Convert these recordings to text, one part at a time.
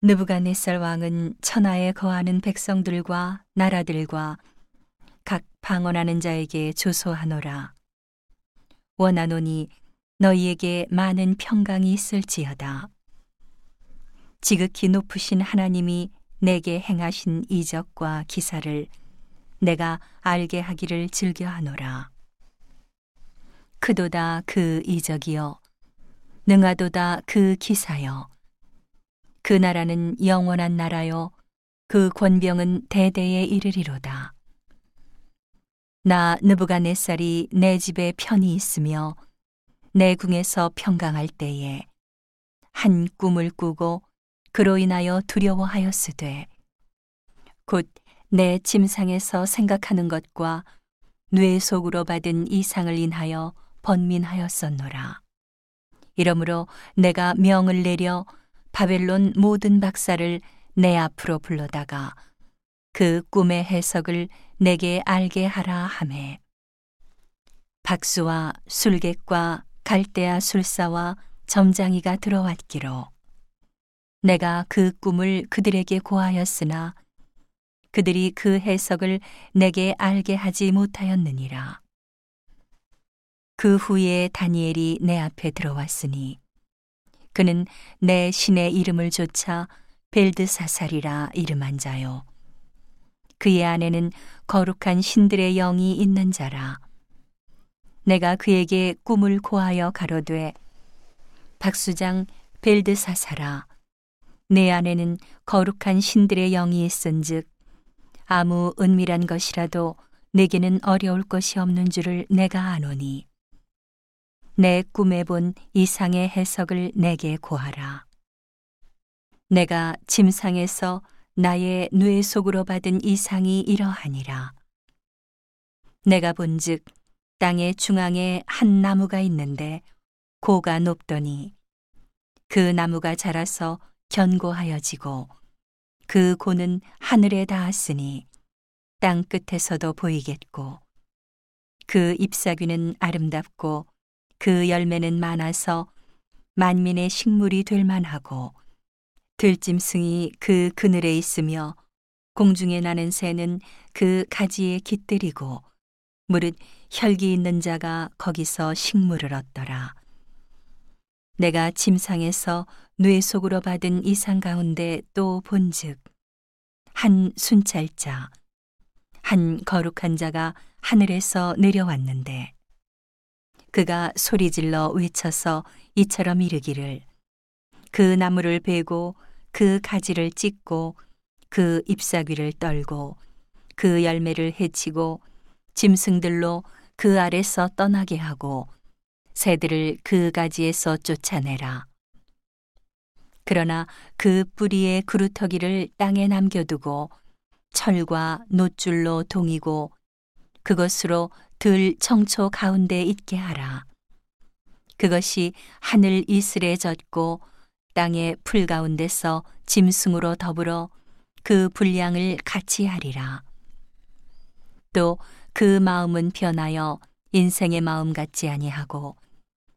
느부갓네살 왕은 천하에 거하는 백성들과 나라들과 각 방언하는 자에게 조소하노라. 원하노니 너희에게 많은 평강이 있을지어다. 지극히 높으신 하나님이 내게 행하신 이적과 기사를 내가 알게 하기를 즐겨하노라. 크도다 그 이적이여, 능하도다 그 기사여. 그 나라는 영원한 나라요, 그 권병은 대대에 이르리로다. 나 느부갓네살이 내 집에 편히 있으며 내 궁에서 평강할 때에 한 꿈을 꾸고 그로 인하여 두려워하였으되 곧 내 침상에서 생각하는 것과 뇌 속으로 받은 이상을 인하여 번민하였었노라. 이러므로 내가 명을 내려 바벨론 모든 박사를 내 앞으로 불러다가 그 꿈의 해석을 내게 알게 하라 하매 박수와 술객과 갈대아 술사와 점장이가 들어왔기로 내가 그 꿈을 그들에게 고하였으나 그들이 그 해석을 내게 알게 하지 못하였느니라. 그 후에 다니엘이 내 앞에 들어왔으니 그는 내 신의 이름을 조차 벨드사살이라 이름한 자요. 그의 안에는 거룩한 신들의 영이 있는 자라. 내가 그에게 꿈을 고하여 가로되 박수장 벨드사사라. 내 안에는 거룩한 신들의 영이 있은즉 아무 은밀한 것이라도 내게는 어려울 것이 없는 줄을 내가 아노니 내 꿈에 본 이상의 해석을 내게 고하라. 내가 짐상에서 나의 뇌 속으로 받은 이상이 이러하니라. 내가 본즉 땅의 중앙에 한 나무가 있는데 고가 높더니 그 나무가 자라서 견고하여지고 그 고는 하늘에 닿았으니 땅 끝에서도 보이겠고 그 잎사귀는 아름답고 그 열매는 많아서 만민의 식물이 될 만하고 들짐승이 그 그늘에 있으며 공중에 나는 새는 그 가지에 깃들이고 무릇 혈기 있는 자가 거기서 식물을 얻더라. 내가 침상에서 뇌 속으로 받은 이상 가운데 또 본즉 한 순찰자 한 거룩한 자가 하늘에서 내려왔는데 그가 소리질러 외쳐서 이처럼 이르기를 그 나무를 베고 그 가지를 찢고 그 잎사귀를 떨고 그 열매를 해치고 짐승들로 그 아래서 떠나게 하고 새들을 그 가지에서 쫓아내라. 그러나 그 뿌리의 그루터기를 땅에 남겨두고 철과 노줄로 동이고 그것으로 들 청초 가운데 있게 하라. 그것이 하늘 이슬에 젖고 땅의 풀 가운데서 짐승으로 더불어 그 분량을 같이 하리라. 또 그 마음은 변하여 인생의 마음 같지 아니하고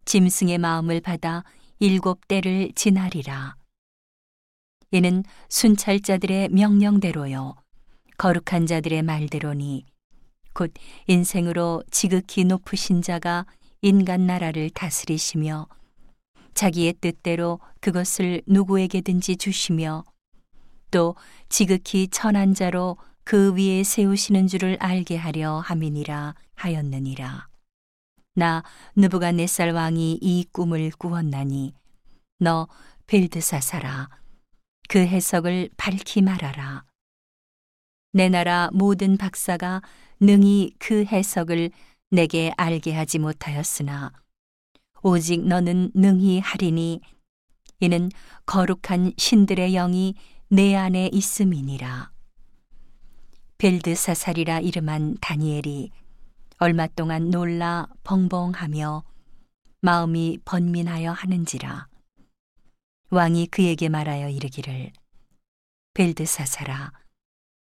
짐승의 마음을 받아 일곱 때를 지나리라. 이는 순찰자들의 명령대로요. 거룩한 자들의 말대로니 곧 인생으로 지극히 높으신 자가 인간 나라를 다스리시며 자기의 뜻대로 그것을 누구에게든지 주시며 또 지극히 천한 자로 그 위에 세우시는 줄을 알게 하려 함이니라 하였느니라. 나 느부갓네살 왕이 이 꿈을 꾸었나니 너 벨드사사라 그 해석을 밝히 말하라. 내 나라 모든 박사가 능히 그 해석을 내게 알게 하지 못하였으나 오직 너는 능히 하리니 이는 거룩한 신들의 영이 내 안에 있음이니라. 벨드사살이라 이름한 다니엘이 얼마 동안 놀라 벙벙하며 마음이 번민하여 하는지라. 왕이 그에게 말하여 이르기를 벨드사사라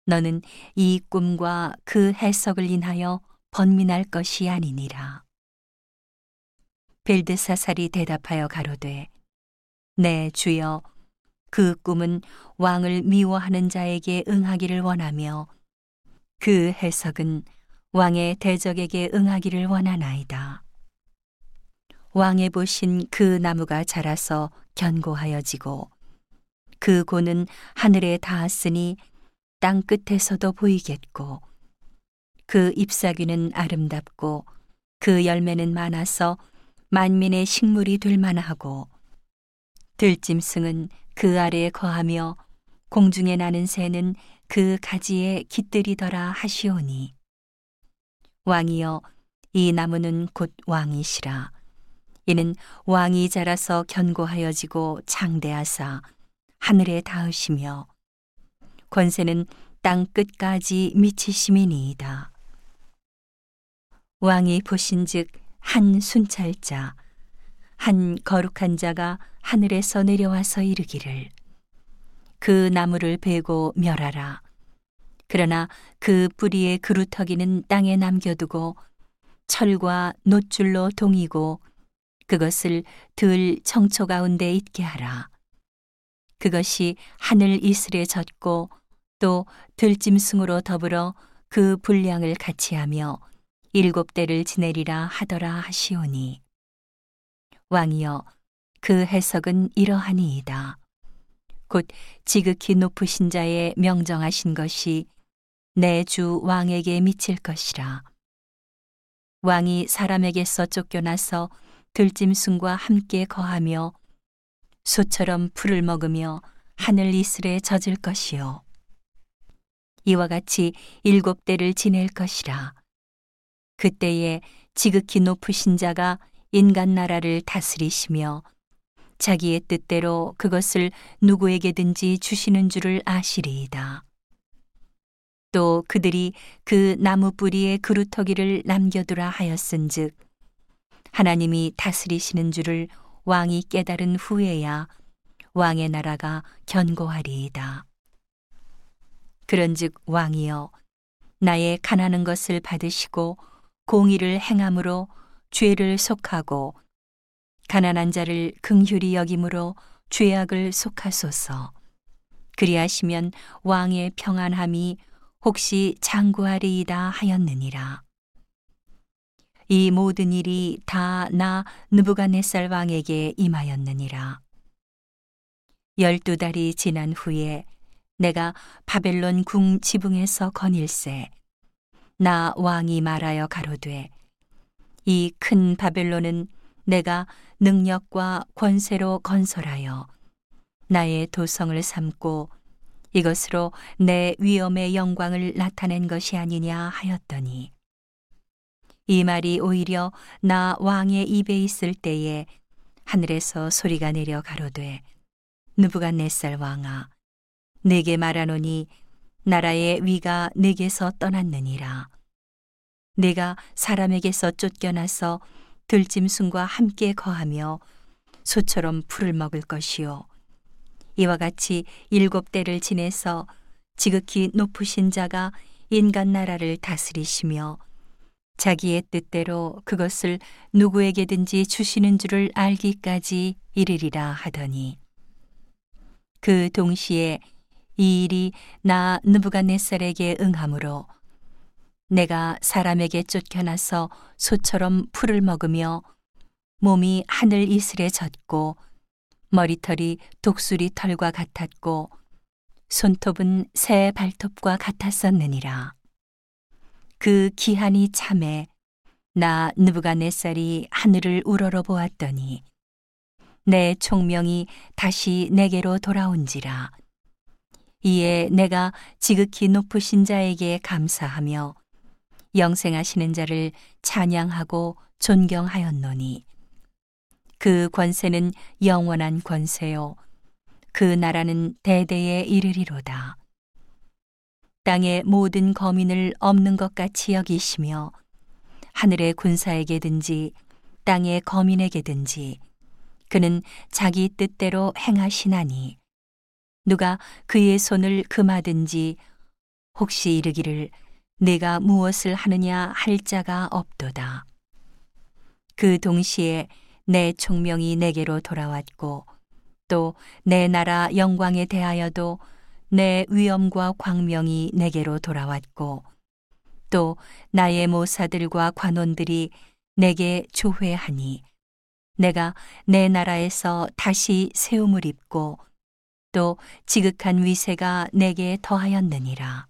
너는 이 꿈과 그 해석을 인하여 번민할 것이 아니니라. 벨드사살이 대답하여 가로되 내 네, 주여 그 꿈은 왕을 미워하는 자에게 응하기를 원하며 그 해석은 왕의 대적에게 응하기를 원하나이다. 왕의 보신 그 나무가 자라서 견고하여지고 그 고는 하늘에 닿았으니 땅 끝에서도 보이겠고 그 잎사귀는 아름답고 그 열매는 많아서 만민의 식물이 될 만하고 들짐승은 그 아래에 거하며 공중에 나는 새는 그 가지에 깃들이더라 하시오니. 왕이여 이 나무는 곧 왕이시라. 이는 왕이 자라서 견고하여지고 장대하사 하늘에 닿으시며 권세는 땅 끝까지 미치심이니이다. 왕이 보신즉 한 순찰자 한 거룩한 자가 하늘에서 내려와서 이르기를. 그 나무를 베고 멸하라. 그러나 그 뿌리의 그루터기는 땅에 남겨두고 철과 노줄로 동이고 그것을 들 청초 가운데 있게 하라 그것이 하늘 이슬에 젖고 또 들짐승으로 더불어 그 분량을 같이 하며 일곱 대를 지내리라 하더라 하시오니 왕이여 그 해석은 이러하니이다. 곧 지극히 높으신 자의 명정하신 것이 내 주 왕에게 미칠 것이라. 왕이 사람에게서 쫓겨나서 들짐승과 함께 거하며 소처럼 풀을 먹으며 하늘 이슬에 젖을 것이요. 이와 같이 일곱 대를 지낼 것이라. 그때에 지극히 높으신 자가 인간 나라를 다스리시며 자기의 뜻대로 그것을 누구에게든지 주시는 줄을 아시리이다. 또 그들이 그 나무 뿌리에 그루터기를 남겨두라 하였은즉 하나님이 다스리시는 줄을 왕이 깨달은 후에야 왕의 나라가 견고하리이다. 그런즉 왕이여 나의 가난한 것을 받으시고 공의를 행함으로 죄를 속하고 가난한 자를 긍휼히 여김으로 죄악을 속하소서. 그리하시면 왕의 평안함이 혹시 장구하리이다 하였느니라. 이 모든 일이 다 나 느부갓네살 왕에게 임하였느니라. 열두 달이 지난 후에 내가 바벨론 궁 지붕에서 거닐세 나 왕이 말하여 가로되 이 큰 바벨론은 내가 능력과 권세로 건설하여 나의 도성을 삼고 이것으로 내 위엄의 영광을 나타낸 것이 아니냐 하였더니 이 말이 오히려 나 왕의 입에 있을 때에 하늘에서 소리가 내려 가로되 느부갓네살 왕아 내게 말하노니 나라의 위가 내게서 떠났느니라. 내가 사람에게서 쫓겨나서 들짐승과 함께 거하며 소처럼 풀을 먹을 것이요. 이와 같이 일곱 대를 지내서 지극히 높으신 자가 인간 나라를 다스리시며 자기의 뜻대로 그것을 누구에게든지 주시는 줄을 알기까지 이르리라 하더니 그 동시에 이 일이 나 느부갓네살에게 응함으로 내가 사람에게 쫓겨나서 소처럼 풀을 먹으며 몸이 하늘 이슬에 젖고 머리털이 독수리 털과 같았고 손톱은 새 발톱과 같았었느니라. 그 기한이 참에 나 느부갓네살이 하늘을 우러러 보았더니 내 총명이 다시 내게로 돌아온지라. 이에 내가 지극히 높으신 자에게 감사하며 영생하시는 자를 찬양하고 존경하였노니. 그 권세는 영원한 권세요. 그 나라는 대대에 이르리로다 땅의 모든 거민을 없는 것 같이 여기시며 하늘의 군사에게든지 땅의 거민에게든지 그는 자기 뜻대로 행하시나니 누가 그의 손을 금하든지 혹시 이르기를 내가 무엇을 하느냐 할 자가 없도다. 그 동시에 내 총명이 내게로 돌아왔고 또 내 나라 영광에 대하여도 내 위엄과 광명이 내게로 돌아왔고 또 나의 모사들과 관원들이 내게 조회하니 내가 내 나라에서 다시 세움을 입고 또 지극한 위세가 내게 더하였느니라.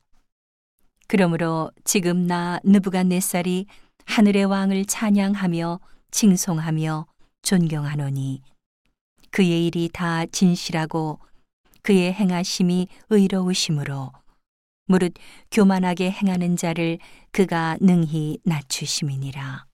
그러므로 지금 나 느부갓네살이 하늘의 왕을 찬양하며 칭송하며 존경하노니 그의 일이 다 진실하고 그의 행하심이 의로우심으로 무릇 교만하게 행하는 자를 그가 능히 낮추심이니라.